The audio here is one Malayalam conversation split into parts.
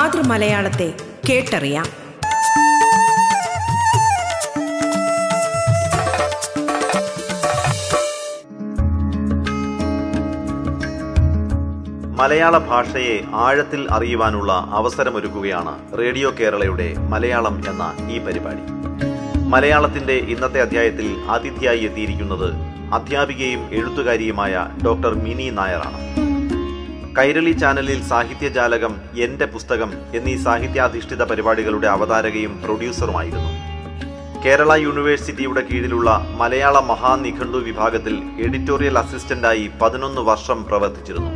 മാതൃമലയാളത്തെ കേട്ടറിയാം. മലയാള ഭാഷയെ ആഴത്തിൽ അറിയുവാനുള്ള അവസരമൊരുക്കുകയാണ് റേഡിയോ കേരളയുടെ മലയാളം എന്ന ഈ പരിപാടി. മലയാളത്തിന്റെ ഇന്നത്തെ അധ്യായത്തിൽ ആതിഥ്യായി എത്തിയിരിക്കുന്നത് അധ്യാപികയും എഴുത്തുകാരിയുമായ ഡോക്ടർ മിനി നായറാണ് കൈരളി ചാനലിൽ സാഹിത്യജാലകം എന്റെ പുസ്തകം എന്നീ സാഹിത്യാധിഷ്ഠിത പരിപാടികളുടെ അവതാരകയും പ്രൊഡ്യൂസറുമായിരുന്നു. കേരള യൂണിവേഴ്സിറ്റിയുടെ കീഴിലുള്ള മലയാള മഹാനിഘണ്ടു വിഭാഗത്തിൽ എഡിറ്റോറിയൽ അസിസ്റ്റന്റായി പതിനൊന്ന് വർഷം പ്രവർത്തിച്ചിരുന്നു.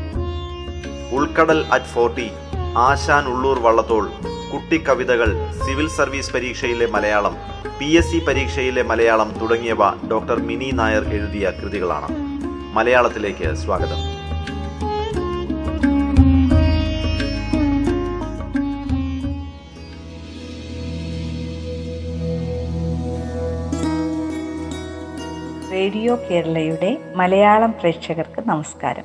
ഉൾക്കടൽ അറ്റ് ഫോർട്ടി ആശാൻ ഉള്ളൂർ വള്ളത്തോൾ കുട്ടിക്കവിതകൾ സിവിൽ സർവീസ് പരീക്ഷയിലെ മലയാളം പി എസ് സി പരീക്ഷയിലെ മലയാളം തുടങ്ങിയവ ഡോക്ടർ മിനി നായർ എഴുതിയ കൃതികളാണ്. മലയാളത്തിലേക്ക് സ്വാഗതം. റേഡിയോ കേരളയുടെ മലയാളം പ്രേക്ഷകർക്ക് നമസ്കാരം.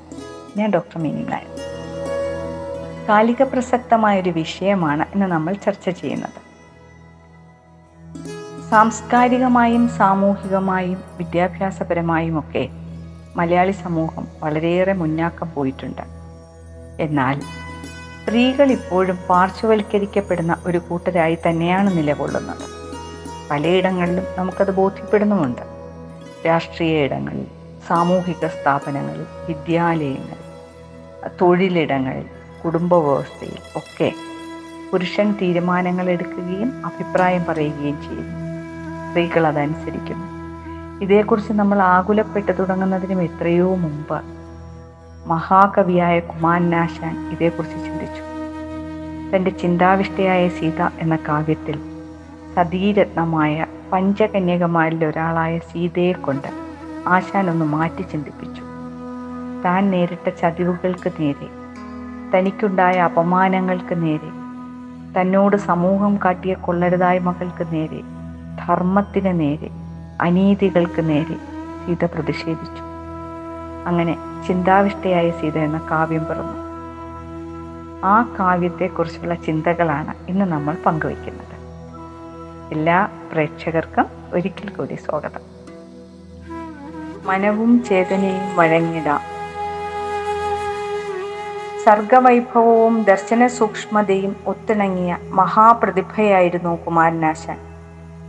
ഞാൻ ഡോക്ടർ മിനി നായർ. കാലിക പ്രസക്തമായൊരു വിഷയമാണ് ഇന്ന് നമ്മൾ ചർച്ച ചെയ്യുന്നത്. സാംസ്കാരികമായും സാമൂഹികമായും വിദ്യാഭ്യാസപരമായും ഒക്കെ മലയാളി സമൂഹം വളരെയേറെ മുന്നാക്കം പോയിട്ടുണ്ട്. എന്നാൽ സ്ത്രീകൾ ഇപ്പോഴും പാർശ്വവൽക്കരിക്കപ്പെടുന്ന ഒരു കൂട്ടരായി തന്നെയാണ് നിലകൊള്ളുന്നത്. പലയിടങ്ങളിലും നമുക്കത് ബോധ്യപ്പെടുന്നുമുണ്ട്. രാഷ്ട്രീയ ഇടങ്ങളിൽ സാമൂഹിക സ്ഥാപനങ്ങളിൽ വിദ്യാലയങ്ങളിൽ തൊഴിലിടങ്ങളിൽ കുടുംബ വ്യവസ്ഥയിൽ ഒക്കെ പുരുഷൻ തീരുമാനങ്ങൾ എടുക്കുകയും അഭിപ്രായം പറയുകയും ചെയ്യുന്നു. സ്ത്രീകൾ അതനുസരിക്കുന്നു. ഇതേക്കുറിച്ച് നമ്മൾ ആകുലപ്പെട്ടു തുടങ്ങുന്നതിനും എത്രയോ മുമ്പ് മഹാകവിയായ കുമാരനാശാൻ ഇതേക്കുറിച്ച് ചിന്തിച്ചു. തന്റെ ചിന്താവിഷ്ടയായ സീത എന്ന കാവ്യത്തിൽ സതീരത്നമായ പഞ്ചകന്യകമാരിൽ ഒരാളായ സീതയെ കൊണ്ട് ആശാൻ ഒന്ന് മാറ്റി ചിന്തിപ്പിച്ചു. താൻ നേരിട്ട ചതിവുകൾക്ക് നേരെ തനിക്കുണ്ടായ അപമാനങ്ങൾക്ക് നേരെ തന്നോട് സമൂഹം കാട്ടിയ കൊള്ളരുതായ്മകൾക്ക് നേരെ ധർമ്മത്തിന് നേരെ അനീതികൾക്ക് നേരെ സീത പ്രതിഷേധിച്ചു. അങ്ങനെ ചിന്താവിഷ്ടയായ സീത എന്ന കാവ്യം പിറന്നു. ആ കാവ്യത്തെക്കുറിച്ചുള്ള ചിന്തകളാണ് ഇന്ന് നമ്മൾ പങ്കുവയ്ക്കുന്നത്. എല്ലാ പ്രേക്ഷകർക്കും ഒരിക്കൽ കൂടി സ്വാഗതം. മനവും ചേതനയും വഴങ്ങിട. സർഗവൈഭവവും ദർശന സൂക്ഷ്മതയും ഒത്തിണങ്ങിയ മഹാപ്രതിഭയായിരുന്നു കുമാരനാശാൻ.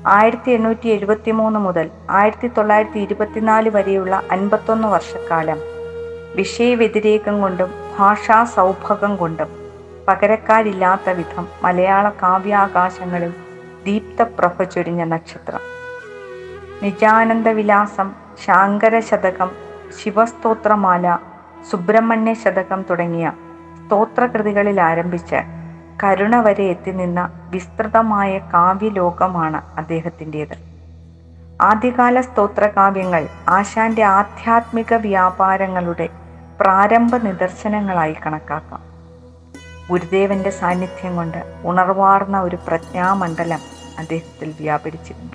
ആയിരത്തി എണ്ണൂറ്റി എഴുപത്തി മൂന്ന് മുതൽ ആയിരത്തി തൊള്ളായിരത്തി ഇരുപത്തിനാല് വരെയുള്ള അൻപത്തൊന്ന് വർഷക്കാലം വിഷയവ്യതിരേകം കൊണ്ടും ഭാഷാ സൗഭകം കൊണ്ടും പകരക്കാരില്ലാത്ത വിധം മലയാള കാവ്യാകാശങ്ങളിൽ ദീപ്തപ്രഭ ചൊരിഞ്ഞ നക്ഷത്രം. നിജാനന്ദ വിലാസം ശാങ്കര ശതകം ശിവസ്തോത്രമാല സുബ്രഹ്മണ്യ ശതകം തുടങ്ങിയ സ്തോത്രകൃതികളിൽ ആരംഭിച്ച് കരുണ വരെ എത്തി നിന്ന വിസ്തൃതമായ കാവ്യലോകമാണ് അദ്ദേഹത്തിന്റെത്. ആദ്യകാല സ്തോത്രകാവ്യങ്ങൾ ആശാന്റെ ആധ്യാത്മിക വ്യാപാരങ്ങളുടെ പ്രാരംഭ നിദർശനങ്ങളായി കണക്കാക്കാം. ഗുരുദേവന്റെ സാന്നിധ്യം കൊണ്ട് ഉണർവാർന്ന ഒരു പ്രജ്ഞാമണ്ഡലം അദ്ദേഹത്തിൽ വ്യാപരിച്ചിരുന്നു.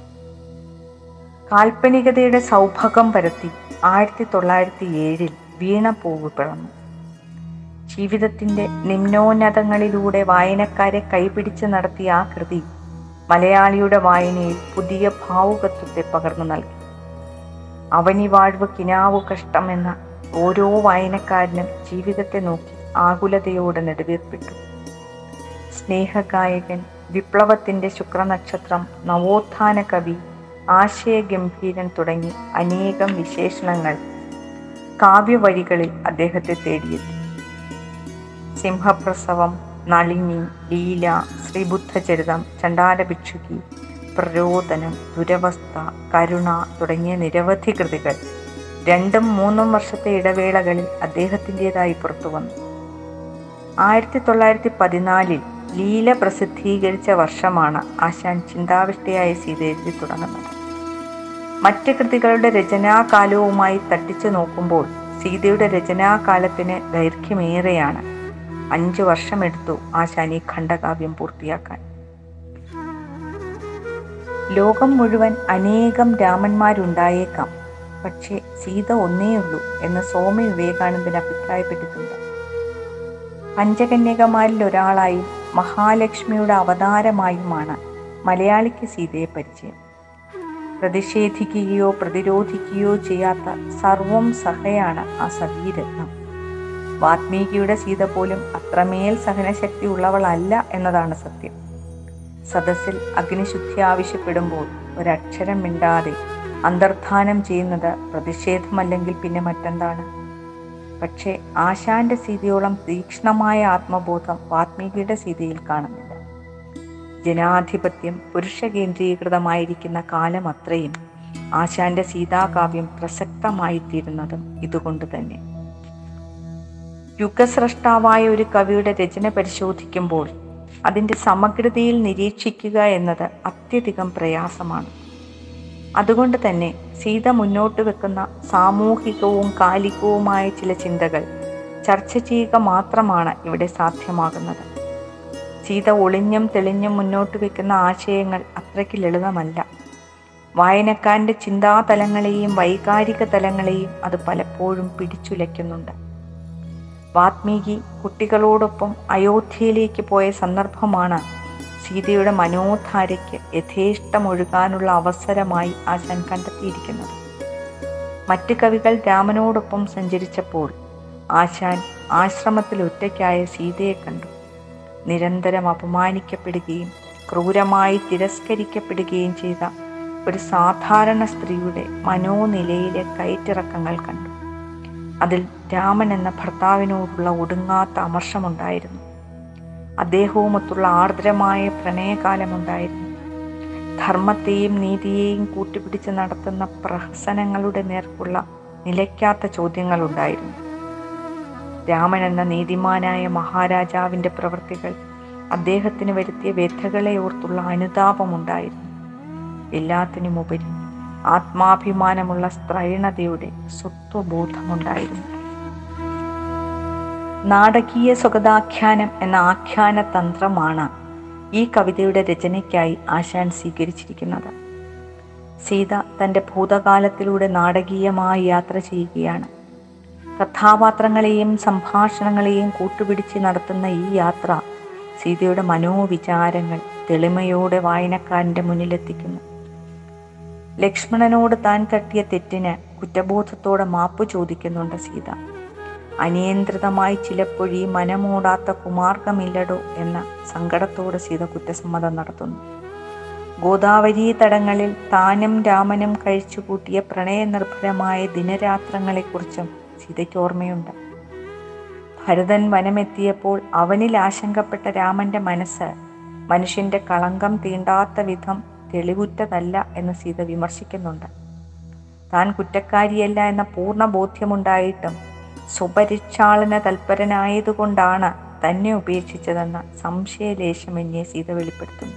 കാൽപ്പനികതയുടെ സൗഭാഗം പരത്തി ആയിരത്തി തൊള്ളായിരത്തി ഏഴിൽ വീണപ്പൂവ് പിറന്നു. ജീവിതത്തിന്റെ നിമ്നോന്നതങ്ങളിലൂടെ വായനക്കാരെ കൈപിടിച്ച് നടത്തിയ ആ കൃതി മലയാളിയുടെ വായനയിൽ പുതിയ ഭാവുകത്വത്തെ പകർന്നു നൽകി. അവനി വാഴ്വ് കിനാവു കഷ്ടം എന്ന ഓരോ വായനക്കാരനും ജീവിതത്തെ നോക്കി ആകുലതയോടെ നെടുവീർപ്പിട്ടു സ്നേഹഗായകൻ വിപ്ലവത്തിന്റെ ശുക്രനക്ഷത്രം നവോത്ഥാന കവി ആശയഗംഭീരൻ തുടങ്ങി അനേകം വിശേഷണങ്ങൾ കാവ്യവഴികളിൽ അദ്ദേഹത്തെ തേടിയെത്തി. സിംഹപ്രസവം നളിനി ലീല ശ്രീബുദ്ധചരിതം ചണ്ടാലഭിക്ഷുകി പ്രരോദനം ദുരവസ്ഥ കരുണ തുടങ്ങിയ നിരവധി കൃതികൾ രണ്ടും മൂന്നും വർഷത്തെ ഇടവേളകളിൽ അദ്ദേഹത്തിന്റെതായി പുറത്തു വന്നു ആയിരത്തി തൊള്ളായിരത്തി പതിനാലിൽ ലീല പ്രസിദ്ധീകരിച്ച വർഷമാണ് ആശാൻ ചിന്താവിഷ്ടയായ സീതയെഴുതി തുടങ്ങുന്നത്. മറ്റ് കൃതികളുടെ രചനാകാലവുമായി തട്ടിച്ചു നോക്കുമ്പോൾ സീതയുടെ രചനാകാലത്തിന് ദൈർഘ്യമേറെയാണ്. അഞ്ചു വർഷമെടുത്തു ആശാൻ ഈ ഖണ്ഡകാവ്യം പൂർത്തിയാക്കാൻ. ലോകം മുഴുവൻ അനേകം രാമന്മാരുണ്ടായേക്കാം പക്ഷേ സീത ഒന്നേയുള്ളൂ എന്ന് സ്വാമി വിവേകാനന്ദൻ അഭിപ്രായപ്പെട്ടിട്ടുണ്ട്. പഞ്ചകന്യകമാരിൽ ഒരാളായും മഹാലക്ഷ്മിയുടെ അവതാരമായുമാണ് മലയാളിക്ക് സീതയെ പരിചയം. പ്രതിഷേധിക്കുകയോ പ്രതിരോധിക്കുകയോ ചെയ്യാത്ത സർവം സഹയാണ് ആ സതീരത്നം. വാത്മീകിയുടെ സീത പോലും അത്രമേൽ സഹനശക്തി ഉള്ളവളല്ല എന്നതാണ് സത്യം. സദസ്സിൽ അഗ്നിശുദ്ധി ആവശ്യപ്പെടുമ്പോൾ ഒരക്ഷരം മിണ്ടാതെ അന്തർധാനം ചെയ്യുന്നത് പ്രതിഷേധമല്ലെങ്കിൽ പിന്നെ മറ്റെന്താണ്? പക്ഷേ ആശാന്റെ സ്ഥിതിയോളം തീക്ഷ്ണമായ ആത്മബോധം വാത്മീകിയുടെ സ്ഥിതിയിൽ കാണുന്നില്ല. ജനാധിപത്യം പുരുഷ കേന്ദ്രീകൃതമായിരിക്കുന്ന കാലം അത്രയും ആശാന്റെ സീതാകാവ്യം പ്രസക്തമായിത്തീരുന്നതും ഇതുകൊണ്ട് തന്നെ. യുഗസ്രഷ്ടാവായ ഒരു കവിയുടെ രചന പരിശോധിക്കുമ്പോൾ അതിന്റെ സമഗ്രതയിൽ നിരീക്ഷിക്കുക എന്നത് അത്യധികം പ്രയാസമാണ്. അതുകൊണ്ട് തന്നെ സീത മുന്നോട്ട് വെക്കുന്ന സാമൂഹികവും കാലികവുമായ ചില ചിന്തകൾ ചർച്ച ചെയ്യുക മാത്രമാണ് ഇവിടെ സാധ്യമാകുന്നത്. സീത ഒളിഞ്ഞും തെളിഞ്ഞും മുന്നോട്ട് വെക്കുന്ന ആശയങ്ങൾ അത്രയ്ക്ക് ലളിതമല്ല. വായനക്കാരന്റെ ചിന്താതലങ്ങളെയും വൈകാരിക തലങ്ങളെയും അത് പലപ്പോഴും പിടിച്ചുലയ്ക്കുന്നുണ്ട്. വാത്മീകി കുട്ടികളോടൊപ്പം അയോധ്യയിലേക്ക് പോയ സന്ദർഭമാണ് സീതയുടെ മനോധാരയ്ക്ക് യഥേഷ്ടമൊഴുകാനുള്ള അവസരമായി ആശാൻ കണ്ടെത്തിയിരിക്കുന്നത്. മറ്റ് കവികൾ രാമനോടൊപ്പം സഞ്ചരിച്ചപ്പോൾ ആശാൻ ആശ്രമത്തിൽ ഒറ്റയ്ക്കായ സീതയെ കണ്ടു. നിരന്തരം അപമാനിക്കപ്പെടുകയും ക്രൂരമായി തിരസ്കരിക്കപ്പെടുകയും ചെയ്ത ഒരു സാധാരണ സ്ത്രീയുടെ മനോനിലയിലെ കയറ്റിറക്കങ്ങൾ കണ്ടു. അതിൽ രാമൻ എന്ന ഭർത്താവിനോടുള്ള ഒടുങ്ങാത്ത അമർഷമുണ്ടായിരുന്നു. അദ്ദേഹവുമൊത്തുള്ള ആർദ്രമായ പ്രണയകാലമുണ്ടായിരുന്നു. ധർമ്മത്തെയും നീതിയെയും കൂട്ടിപ്പിടിച്ച് നടത്തുന്ന പ്രഹസനങ്ങളുടെ നേർക്കുള്ള നിലയ്ക്കാത്ത ചോദ്യങ്ങളുണ്ടായിരുന്നു. രാമൻ എന്ന നീതിമാനായ മഹാരാജാവിന്റെ പ്രവൃത്തികൾ അദ്ദേഹത്തിന് വരുത്തിയ വ്യഥകളെ ഓർത്തുള്ള അനുതാപമുണ്ടായിരുന്നു. എല്ലാത്തിനുമുപരി ആത്മാഭിമാനമുള്ള സ്ത്രൈണതയുടെ സ്വത്വബോധമുണ്ടായിരുന്നു. നാടകീയ സ്വഗതാഖ്യാനം എന്ന ആഖ്യാന തന്ത്രമാണ് ഈ കവിതയുടെ രചനയ്ക്കായി ആശാൻ സ്വീകരിച്ചിരിക്കുന്നത്. സീത തന്റെ ഭൂതകാലത്തിലൂടെ നാടകീയമായി യാത്ര ചെയ്യുകയാണ്. കഥാപാത്രങ്ങളെയും സംഭാഷണങ്ങളെയും കൂട്ടുപിടിച്ച് നടത്തുന്ന ഈ യാത്ര സീതയുടെ മനോവിചാരങ്ങൾ തെളിമയോടെ വായനക്കാരന്റെ മുന്നിലെത്തിക്കുന്നു. ലക്ഷ്മണനോട് താൻ തട്ടിയ തെറ്റിന് കുറ്റബോധത്തോടെ മാപ്പ് ചോദിക്കുന്നുണ്ട് സീത. അനിയന്ത്രിതമായി ചിലപ്പോഴീ മനമൂടാത്ത കുമാർഗമില്ലടോ എന്ന സങ്കടത്തോടെ സീത കുറ്റസമ്മതം നടത്തുന്നു. ഗോദാവരി തടങ്ങളിൽ താനും രാമനും കഴിച്ചു കൂട്ടിയ പ്രണയനിർഭരമായ ദിനരാത്രങ്ങളെക്കുറിച്ചും സീതയ്ക്ക് ഓർമ്മയുണ്ട്. ഭരതൻ വനമെത്തിയപ്പോൾ അവനിൽ ആശങ്കപ്പെട്ട രാമന്റെ മനസ്സ് മനുഷ്യന്റെ കളങ്കം തീണ്ടാത്ത വിധം തെളിവുറ്റതല്ല എന്ന് സീത വിമർശിക്കുന്നുണ്ട്. താൻ കുറ്റക്കാരിയല്ല എന്ന പൂർണ ബോധ്യമുണ്ടായിട്ടും സ്വപരിക്ഷാളന തൽപരനായതുകൊണ്ടാണ് തന്നെ ഉപേക്ഷിച്ചതെന്ന സംശയലേശമെന്നെ സീത വെളിപ്പെടുത്തുന്നു.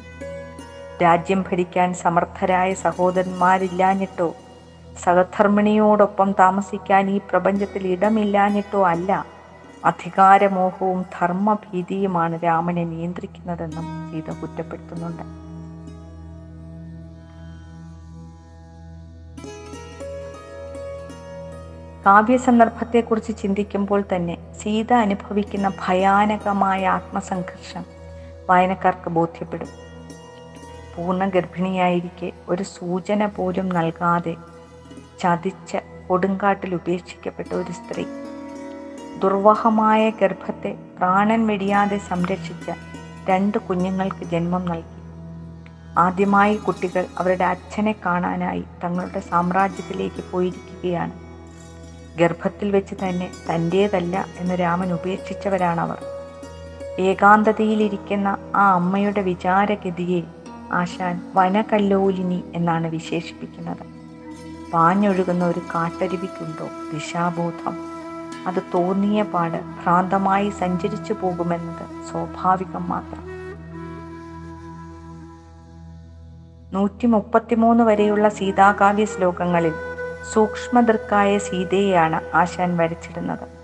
രാജ്യം ഭരിക്കാൻ സമർത്ഥരായ സഹോദരന്മാരില്ലാഞ്ഞിട്ടോ സഹധർമ്മിണിയോടൊപ്പം താമസിക്കാൻ ഈ പ്രപഞ്ചത്തിൽ ഇടമില്ലാഞ്ഞിട്ടോ അല്ല അധികാരമോഹവും ധർമ്മഭീതിയുമാണ് രാമനെ നിയന്ത്രിക്കുന്നതെന്നും സീത കുറ്റപ്പെടുത്തുന്നുണ്ട്. കാവ്യസന്ദർഭത്തെക്കുറിച്ച് ചിന്തിക്കുമ്പോൾ തന്നെ സീത അനുഭവിക്കുന്ന ഭയാനകമായ ആത്മസംഘർഷം വായനക്കാർക്ക് ബോധ്യപ്പെടും. പൂർണ ഗർഭിണിയായിരിക്കെ ഒരു സൂചന പോലും നൽകാതെ ചതിച്ച കൊടുങ്കാട്ടിൽ ഉപേക്ഷിക്കപ്പെട്ട ഒരു സ്ത്രീ ദുർവഹമായ ഗർഭത്തെ പ്രാണൻ വെടിയാതെ സംരക്ഷിച്ച രണ്ട് കുഞ്ഞുങ്ങൾക്ക് ജന്മം നൽകി. ആദ്യമായി കുട്ടികൾ അവരുടെ അച്ഛനെ കാണാനായി തങ്ങളുടെ സാമ്രാജ്യത്തിലേക്ക് പോയിരിക്കുകയാണ്. ഗർഭത്തിൽ വെച്ച് തന്നെ തന്റേതല്ല എന്ന് രാമൻ ഉപേക്ഷിച്ചവരാണവർ. ഏകാന്തതയിലിരിക്കുന്ന ആ അമ്മയുടെ വിചാരഗതിയെ ആശാൻ വനകല്ലോലിനി എന്നാണ് വിശേഷിപ്പിക്കുന്നത്. പാഞ്ഞൊഴുകുന്ന ഒരു കാട്ടരുവിക്കുണ്ടോ ദിശാബോധം? അത് തോന്നിയ പാട് ഭ്രാന്തമായി സഞ്ചരിച്ചു പോകുമെന്നത് സ്വാഭാവികം മാത്രം. നൂറ്റി മുപ്പത്തിമൂന്ന് വരെയുള്ള സീതാകാവ്യ ശ്ലോകങ്ങളിൽ സൂക്ഷ്മദൃക്കായ സീതയെയാണ് ആശാൻ വരച്ചിരുന്നത്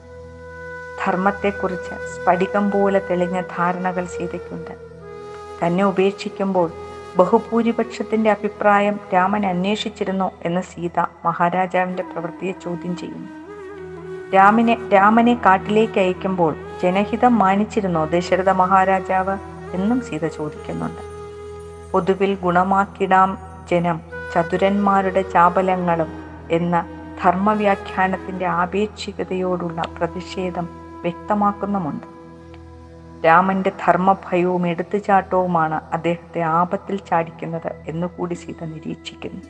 ധർമ്മത്തെക്കുറിച്ച് സ്ഫടികം പോലെ തെളിഞ്ഞ ധാരണകൾ സീതയ്ക്കുണ്ട്. തന്നെ ഉപേക്ഷിക്കുമ്പോൾ ബഹുഭൂരിപക്ഷത്തിന്റെ അഭിപ്രായം രാമൻ അന്വേഷിച്ചിരുന്നോ എന്ന് സീത മഹാരാജാവിന്റെ പ്രവൃത്തിയെ ചോദ്യം ചെയ്യുന്നു. രാമിനെ രാമനെ കാട്ടിലേക്ക് അയക്കുമ്പോൾ ജനഹിതം മാനിച്ചിരുന്നോ ദശരഥ മഹാരാജാവ് എന്നും സീത ചോദിക്കുന്നുണ്ട്. പൊതുവിൽ ഗുണമാക്കിടാം ജനം ചതുരന്മാരുടെ ചാപലങ്ങളും എന്ന ധർമ്മവ്യാഖ്യാനത്തിന്റെ ആപേക്ഷികതയോടുള്ള പ്രതിഷേധം വ്യക്തമാക്കുന്നുമുണ്ട്. രാമന്റെ ധർമ്മഭയവും എടുത്തുചാട്ടവുമാണ് അദ്ദേഹത്തെ ആപത്തിൽ ചാടിക്കുന്നത് എന്നുകൂടി സീത നിരീക്ഷിക്കുന്നു.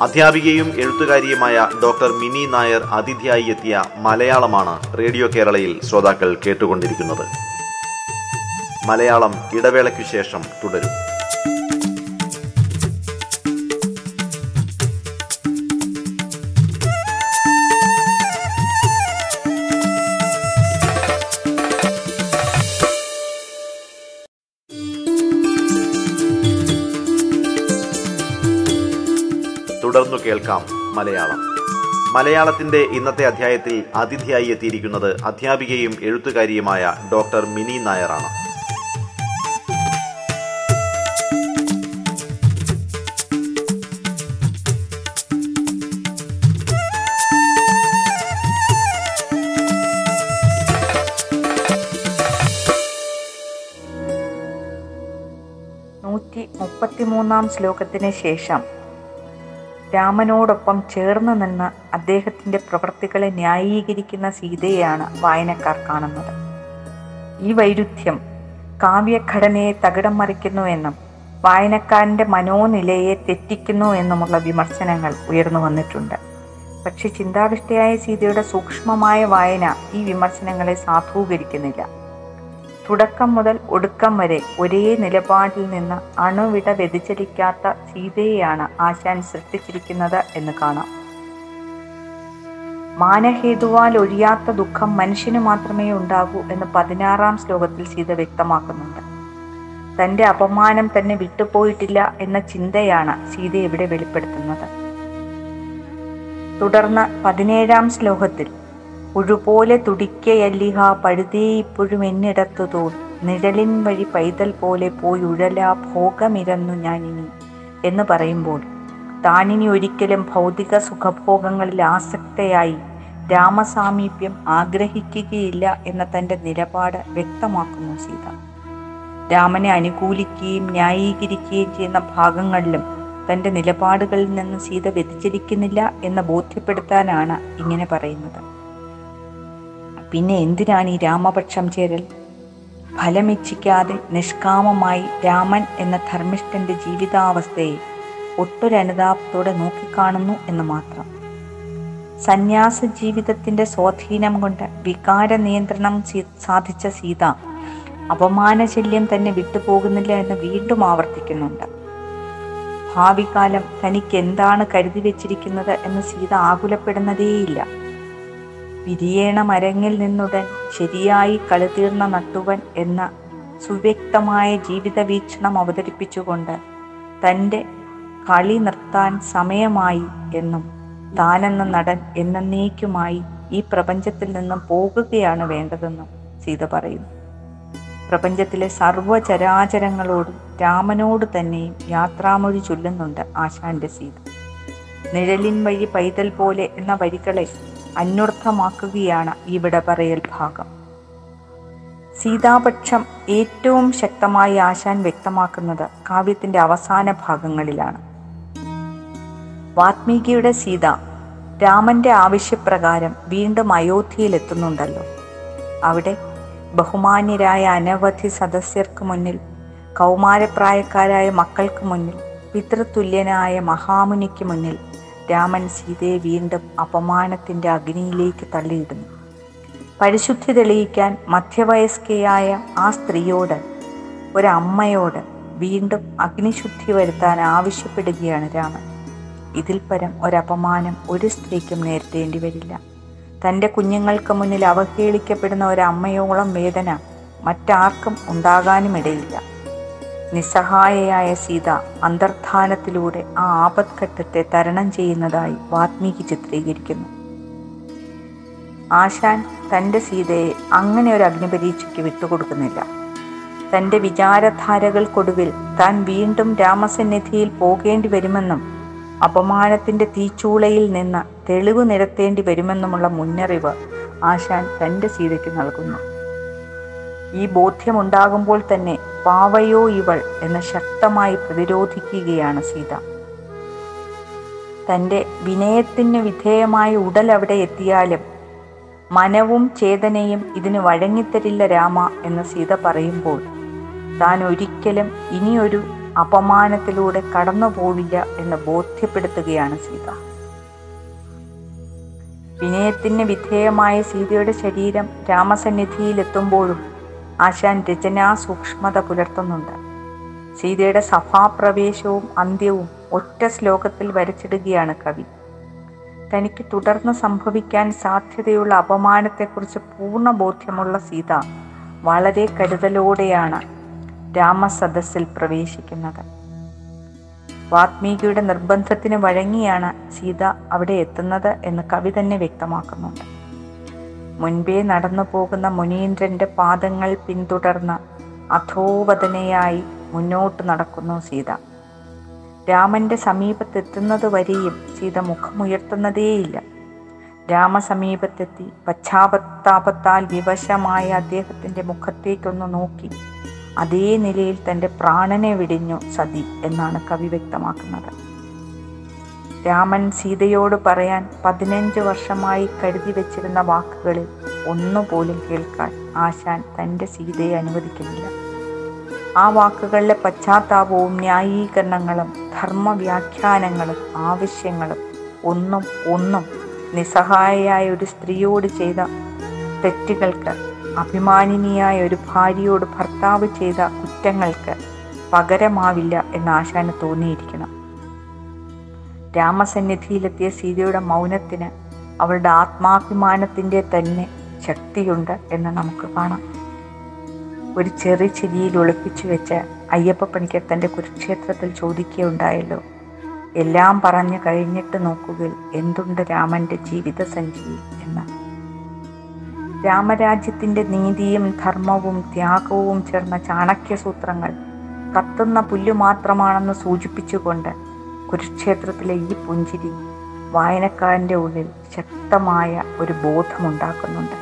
അധ്യാപികയും എഴുത്തുകാരിയുമായ ഡോക്ടർ മിനി നായർ അതിഥിയായി എത്തിയ മലയാളമാണ് റേഡിയോ കേരളയിൽ ശ്രോതാക്കൾ കേട്ടുകൊണ്ടിരിക്കുന്നത്. മലയാളം ഇടവേളയ്ക്കു ശേഷം തുടരും. തുടർന്നു കേൾക്കാം മലയാളം. മലയാളത്തിന്റെ ഇന്നത്തെ അധ്യായത്തിൽ അതിഥിയായി എത്തിയിരിക്കുന്നത് അധ്യാപികയും എഴുത്തുകാരിയുമായ ഡോക്ടർ മിനി നായറാണ് നൂറ്റി മുപ്പത്തിമൂന്നാം ശ്ലോകത്തിന് ശേഷം രാമനോടൊപ്പം ചേർന്ന് നിന്ന് അദ്ദേഹത്തിന്റെ പ്രവൃത്തികളെ ന്യായീകരിക്കുന്ന സീതയെയാണ് വായനക്കാർ കാണുന്നത്. ഈ വൈരുദ്ധ്യം കാവ്യഘടനയെ തകിടം മറിക്കുന്നുവെന്നും വായനക്കാരന്റെ മനോനിലയെ തെറ്റിക്കുന്നു എന്നുമുള്ള വിമർശനങ്ങൾ ഉയർന്നു വന്നിട്ടുണ്ട്. പക്ഷെ ചിന്താവിഷ്ടയായ സീതയുടെ സൂക്ഷ്മമായ വായന ഈ വിമർശനങ്ങളെ സാധൂകരിക്കുന്നില്ല. തുടക്കം മുതൽ ഒടുക്കം വരെ ഒരേ നിലപാടിൽ നിന്ന് അണുവിട വ്യതിചലിക്കാത്ത സീതയെയാണ് ആശാൻ സൃഷ്ടിച്ചിരിക്കുന്നത് എന്ന് കാണാം. മാനഹേതുവാൽ ഒഴിയാത്ത ദുഃഖം മനുഷ്യന് മാത്രമേ ഉണ്ടാകൂ എന്ന് പതിനാറാം ശ്ലോകത്തിൽ സീത വ്യക്തമാക്കുന്നുണ്ട്. തന്റെ അപമാനം തന്നെ വിട്ടുപോയിട്ടില്ല എന്ന ചിന്തയാണ് സീത ഇവിടെ വെളിപ്പെടുത്തുന്നത്. തുടർന്ന് പതിനേഴാം ശ്ലോകത്തിൽ പുഴുപോലെ തുടിക്കയല്ലിഹ പഴുതേ ഇപ്പോഴും എന്നിടത്തു തോൽ നിഴലിൻ വഴി പൈതൽ പോലെ പോയി ഉഴല ഭോഗമിരന്നു ഞാനിനി. എന്ന് പറയുമ്പോൾ താനിനി ഒരിക്കലും ഭൗതിക സുഖഭോഗങ്ങളിൽ ആസക്തയായി രാമസാമീപ്യം ആഗ്രഹിക്കുകയില്ല എന്ന തന്റെ നിലപാട് വ്യക്തമാക്കുന്നു സീത. രാമനെ അനുകൂലിക്കുകയും ന്യായീകരിക്കുകയും ചെയ്യുന്ന ഭാഗങ്ങളിലും തന്റെ നിലപാടുകളിൽ നിന്ന് സീത വ്യതിചലിക്കുന്നില്ല എന്ന് ബോധ്യപ്പെടുത്താനാണ് ഇങ്ങനെ പറയുന്നത്. പിന്നെ എന്തിനാണ് ഈ രാമപക്ഷം ചേരൽ? ഫലമിച്ഛിക്കാതെ നിഷ്കാമമായി രാമൻ എന്ന ധർമ്മിഷ്ഠന്റെ ജീവിതാവസ്ഥയെ ഒട്ടൊരനുതാപത്തോടെ നോക്കിക്കാണുന്നു എന്ന് മാത്രം. സന്യാസ ജീവിതത്തിന്റെ സ്വാധീനം കൊണ്ട് വികാര നിയന്ത്രണം സാധിച്ച സീത അപമാനശല്യം തന്നെ വിട്ടുപോകുന്നില്ല എന്ന് വീണ്ടും ആവർത്തിക്കുന്നുണ്ട്. ഭാവികാലം തനിക്ക് എന്താണ് കരുതി വെച്ചിരിക്കുന്നത് എന്ന് സീത ആകുലപ്പെടുന്നതേയില്ല. വിരിയേണ മരങ്ങിൽ നിന്നുടൻ ശരിയായി കളിതീർന്ന നട്ടുവൻ എന്ന സുവ്യക്തമായ ജീവിത വീക്ഷണം അവതരിപ്പിച്ചുകൊണ്ട് തന്റെ കളി നിർത്താൻ സമയമായി എന്നും താനെന്ന നടൻ എന്നേക്കുമായി ഈ പ്രപഞ്ചത്തിൽ നിന്നും പോകുകയാണ് വേണ്ടതെന്നും സീത പറയുന്നു. പ്രപഞ്ചത്തിലെ സർവചരാചരങ്ങളോടും രാമനോട് തന്നെയും യാത്രാമൊഴി ചൊല്ലുന്നുണ്ട് ആശാന്റെ സീത. നിഴലിൻ വഴി പൈതൽ പോലെ എന്ന വരികളെ അന്വർത്ഥമാക്കുകയാണ് ഇവിടെ പറയൽ ഭാഗം. സീതാപക്ഷം ഏറ്റവും ശക്തമായി ആശാൻ വ്യക്തമാക്കുന്നത് കാവ്യത്തിന്റെ അവസാന ഭാഗങ്ങളിലാണ്. വാത്മീകിയുടെ സീത രാമന്റെ ആവശ്യപ്രകാരം വീണ്ടും അയോധ്യയിലെത്തുന്നുണ്ടല്ലോ. അവിടെ ബഹുമാന്യരായ അനവധി സദസ്യർക്ക് മുന്നിൽ കൗമാരപ്രായക്കാരായ മക്കൾക്ക് മുന്നിൽ പിതൃതുല്യനായ മഹാമുനിക്ക് മുന്നിൽ രാമൻ സീതയെ വീണ്ടും അപമാനത്തിന്റെ അഗ്നിയിലേക്ക് തള്ളിയിടുന്നു. പരിശുദ്ധി തെളിയിക്കാൻ മധ്യവയസ്കയായ ആ സ്ത്രീയോട് ഒരമ്മയോട് വീണ്ടും അഗ്നിശുദ്ധി വരുത്താൻ ആവശ്യപ്പെടുകയാണ് രാമൻ. ഇതിൽ പരം ഒരപമാനം ഒരു സ്ത്രീക്കും നേരിടേണ്ടി വരില്ല. തന്റെ കുഞ്ഞുങ്ങൾക്ക് മുന്നിൽ അവഹേളിക്കപ്പെടുന്ന ഒരമ്മയോളം വേദന മറ്റാർക്കും ഉണ്ടാകാനുമിടയില്ല. നിസ്സഹായയായ സീത അന്തർധാനത്തിലൂടെ ആ ആപത്ഘട്ടത്തെ തരണം ചെയ്യുന്നതായി വാത്മീകി ചിത്രീകരിക്കുന്നു. ആശാൻ തന്റെ സീതയെ അങ്ങനെ ഒരു അഗ്നിപരീക്ഷയ്ക്ക് വിട്ടുകൊടുക്കുന്നില്ല. തന്റെ വിചാരധാരകൾക്കൊടുവിൽ താൻ വീണ്ടും രാമസന്നിധിയിൽ പോകേണ്ടി വരുമെന്നും അപമാനത്തിന്റെ തീച്ചൂളയിൽ നിന്ന് തെളിവ് നിരത്തേണ്ടി വരുമെന്നുമുള്ള മുന്നറിവ് ആശാൻ തന്റെ സീതയ്ക്ക് നൽകുന്നു. ഈ ബോധ്യമുണ്ടാകുമ്പോൾ തന്നെ പാവയോ ഇവൾ എന്ന് ശക്തമായി പ്രതിരോധിക്കുകയാണ് സീത. തന്റെ വിനയത്തിന് വിധേയമായ ഉടൽ അവിടെ എത്തിയാലും മനവും ചേതനയും ഇതിന് വഴങ്ങിത്തരില്ല രാമ എന്ന് സീത പറയുമ്പോൾ താൻ ഒരിക്കലും ഇനിയൊരു അപമാനത്തിലൂടെ കടന്നു പോവില്ല എന്ന് ബോധ്യപ്പെടുത്തുകയാണ് സീത. വിനയത്തിന് വിധേയമായ സീതയുടെ ശരീരം രാമസന്നിധിയിലെത്തുമ്പോഴും ആശാൻ രചനാ സൂക്ഷ്മത പുലർത്തുന്നുണ്ട്. സീതയുടെ സഭാപ്രവേശവും അന്ത്യവും ഒറ്റ ശ്ലോകത്തിൽ വരച്ചിടുകയാണ് കവി. തനിക്ക് തുടർന്ന് സംഭവിക്കാൻ സാധ്യതയുള്ള അപമാനത്തെക്കുറിച്ച് പൂർണ ബോധ്യമുള്ള സീത വളരെ കരുതലോടെയാണ് രാമസദസ്സിൽ പ്രവേശിക്കുന്നത്. വാത്മീകിയുടെ നിർബന്ധത്തിന് വഴങ്ങിയാണ് സീത അവിടെ എത്തുന്നത് എന്ന് കവി തന്നെ വ്യക്തമാക്കുന്നുണ്ട്. മുൻപേ നടന്നു പോകുന്ന മുനീന്ദ്രന്റെ പാദങ്ങൾ പിന്തുടർന്ന് അധോവദനയായി മുന്നോട്ട് നടക്കുന്നു സീത. രാമന്റെ സമീപത്തെത്തുന്നത് വരെയും സീത മുഖമുയർത്തുന്നതേയില്ല. രാമസമീപത്തെത്തി പശ്ചാപത്താപത്താൽ വിവശമായ അദ്ദേഹത്തിന്റെ മുഖത്തേക്കൊന്ന് നോക്കി അതേ നിലയിൽ തന്റെ പ്രാണനെ വിടിഞ്ഞു സതി എന്നാണ് കവി വ്യക്തമാക്കുന്നത്. രാമൻ സീതയോട് പറയാൻ പതിനഞ്ച് വർഷമായി കരുതി വെച്ചിരുന്ന വാക്കുകളിൽ ഒന്നുപോലും കേൾക്കാൻ ആശാൻ തന്റെ സീതയെ അനുവദിക്കുന്നില്ല. ആ വാക്കുകളിലെ പശ്ചാത്താപവും ന്യായീകരണങ്ങളും ധർമ്മവ്യാഖ്യാനങ്ങളും ആവശ്യങ്ങളും ഒന്നും ഒന്നും നിസ്സഹായയായ ഒരു സ്ത്രീയോട് ചെയ്ത തെറ്റുകൾക്ക് അഭിമാനിനിയായ ഒരു ഭാര്യയോട് ഭർത്താവ് ചെയ്ത കുറ്റങ്ങൾക്ക് പകരമാവില്ല എന്ന് ആശാന് തോന്നിയിരിക്കണം. രാമസന്നിധിയിലെത്തിയ സീതയുടെ മൗനത്തിന് അവളുടെ ആത്മാഭിമാനത്തിന്റെ തന്നെ ശക്തിയുണ്ട് എന്ന് നമുക്ക് കാണാം. ഒരു ചെറിയ ചിരിയിൽ ഒളിപ്പിച്ചു വെച്ച് അയ്യപ്പ പണിക്കർ തന്റെ കുരുക്ഷേത്രത്തിൽ ചോദിക്കുകയുണ്ടായല്ലോ എല്ലാം പറഞ്ഞു കഴിഞ്ഞിട്ട് നോക്കുകയിൽ എന്തുണ്ട് രാമന്റെ ജീവിത സഞ്ചിയിൽ എന്ന്. രാമരാജ്യത്തിന്റെ നീതിയും ധർമ്മവും ത്യാഗവും ചേർന്ന ചാണക്യസൂത്രങ്ങൾ കത്തുന്ന പുല്ലു മാത്രമാണെന്ന് സൂചിപ്പിച്ചുകൊണ്ട് കുരുക്ഷേത്രത്തിലെ ഈ പുഞ്ചിരി വായനക്കാരന്റെ ഉള്ളിൽ ശക്തമായ ഒരു ബോധമുണ്ടാക്കുന്നുണ്ട്.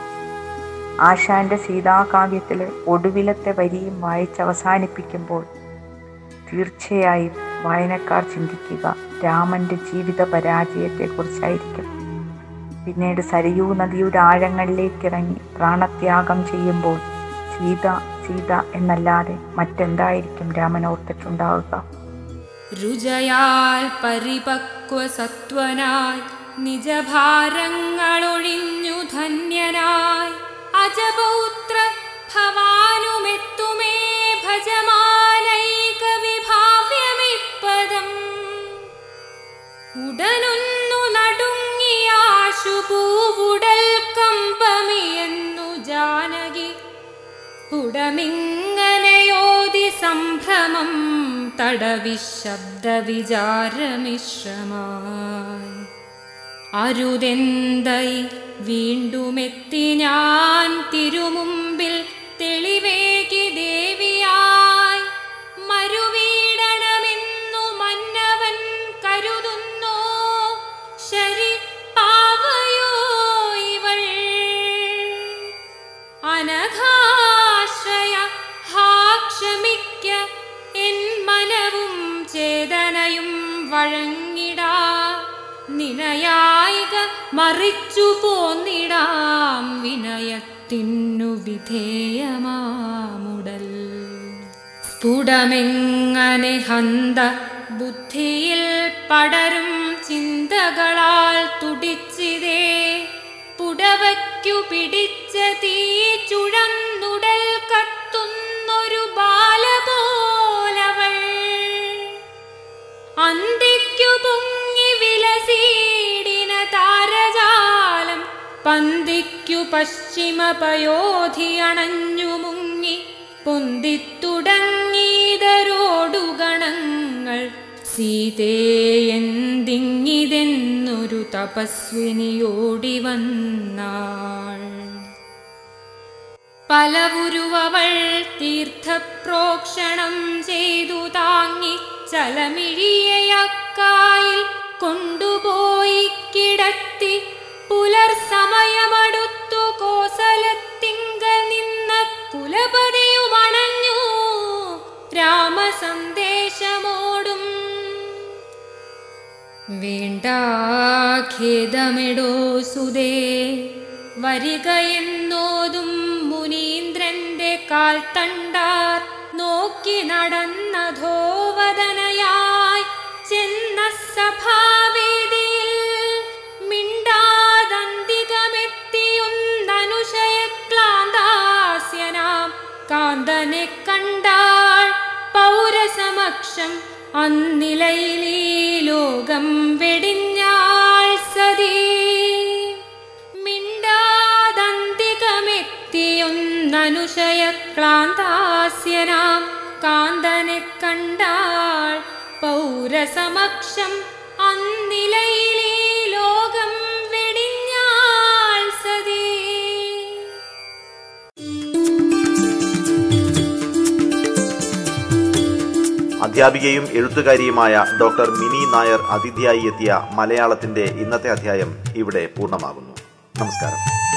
ആശാന്റെ സീതാകാവ്യത്തിലെ ഒടുവിലത്തെ വരിയും വായിച്ചവസാനിപ്പിക്കുമ്പോൾ തീർച്ചയായും വായനക്കാർ ചിന്തിക്കുക രാമന്റെ ജീവിത പരാജയത്തെക്കുറിച്ചായിരിക്കും. പിന്നീട് സരയൂ നദിയുടെ ആഴങ്ങളിലേക്ക് ഇറങ്ങി പ്രാണത്യാഗം ചെയ്യുമ്പോൾ സീത സീത എന്നല്ലാതെ മറ്റെന്തായിരിക്കും രാമൻ ഓർത്തിട്ടുണ്ടാവുക? രുചയാൽ പരിപക്വസത്വനായി നിജഭാരങ്ങളൊഴിഞ്ഞു ധന്യനായി അജപൗത്ര ഭവാനുമെത്തുമേ ഭജമാനൈക വിഭാവ്യമിപ്പദം. ഉടനൊന്നു നടുങ്ങിയാശു പൂവുടൽ കമ്പമിയെന്നു ജാനകി ഉടമിങ്ങനെയോതി സംഭ്രമം തടവി ശബ്ദവിചാരമിശ്രമായി. അരുതെന്തൈ വീണ്ടുമെത്തി ഞാൻ തിരുമുമ്പിൽ തെളിവേകി വഴങ്ങിടാ. നിനയായിക മറിച്ചു പോന്നിടാം. വിനയത്തിനു വിധേയമാമുടൽ സ്ഫുടമെങ്ങനെ ഹന്ത ബുദ്ധിയിൽ പടരും ചിന്തകളാൽ തുടിച്ചിതേ. പുടവയ്ക്കു പിടിച്ച തീ ചുഴന്നുടൽ അന്തിക്കു പൊങ്ങി വിലസീടിന താരജാലം പന്തിക്കു പശ്ചിമപയോധി അണഞ്ഞു മുങ്ങി പൊന്തിത്തുടങ്ങീതരോടുഗണങ്ങൾ സീതേയെന്തിങ്ങിതെന്നൊരു തപസ്വിനിയോടി വന്നാൾ. പലവുരുവൾ തീർത്ഥപ്രോക്ഷണം ചെയ്തു താങ്ങി ചലമിഴിയക്കായിൽ കൊണ്ടുപോയി കിടത്തി പുലർ സമയമടുത്തു കോസലത്തിങ്കൽ നിന്ന കുലപതിയുമണഞ്ഞു രാമസന്ദേശമോടും വേണ്ടാഖേദമിടോ സുദേ വരികയെന്നോതും മുനീന്ദ്രന്റെ കാൽത്തണ്ട് നോക്കി നടന്ന ധോവദനയായി ചെന്ന സഭാവേദിയിൽ മിണ്ടാതന്തികമെത്തിയൊന്നനുശയക്ലാന്താസ്യനാം കാന്തനെ കണ്ടാൾ പൗരസമക്ഷം അന്നിലയിലീ ലോകം വെടിഞ്ഞാൾ സതീ. മിണ്ടാതന്തികമെത്തിയൊന്നനുശയക്ലാന്താസ്യനാം കാന്തനെ കണ്ടാൾ പൗരസമക്ഷം അന്നിലയിലീ ലോകം അധ്യാപികയും എഴുത്തുകാരിയുമായ ഡോക്ടർ മിനി നായർ അതിഥിയായി എത്തിയ മലയാളത്തിന്റെ ഇന്നത്തെ അധ്യായം ഇവിടെ പൂർണമാകുന്നു. നമസ്കാരം.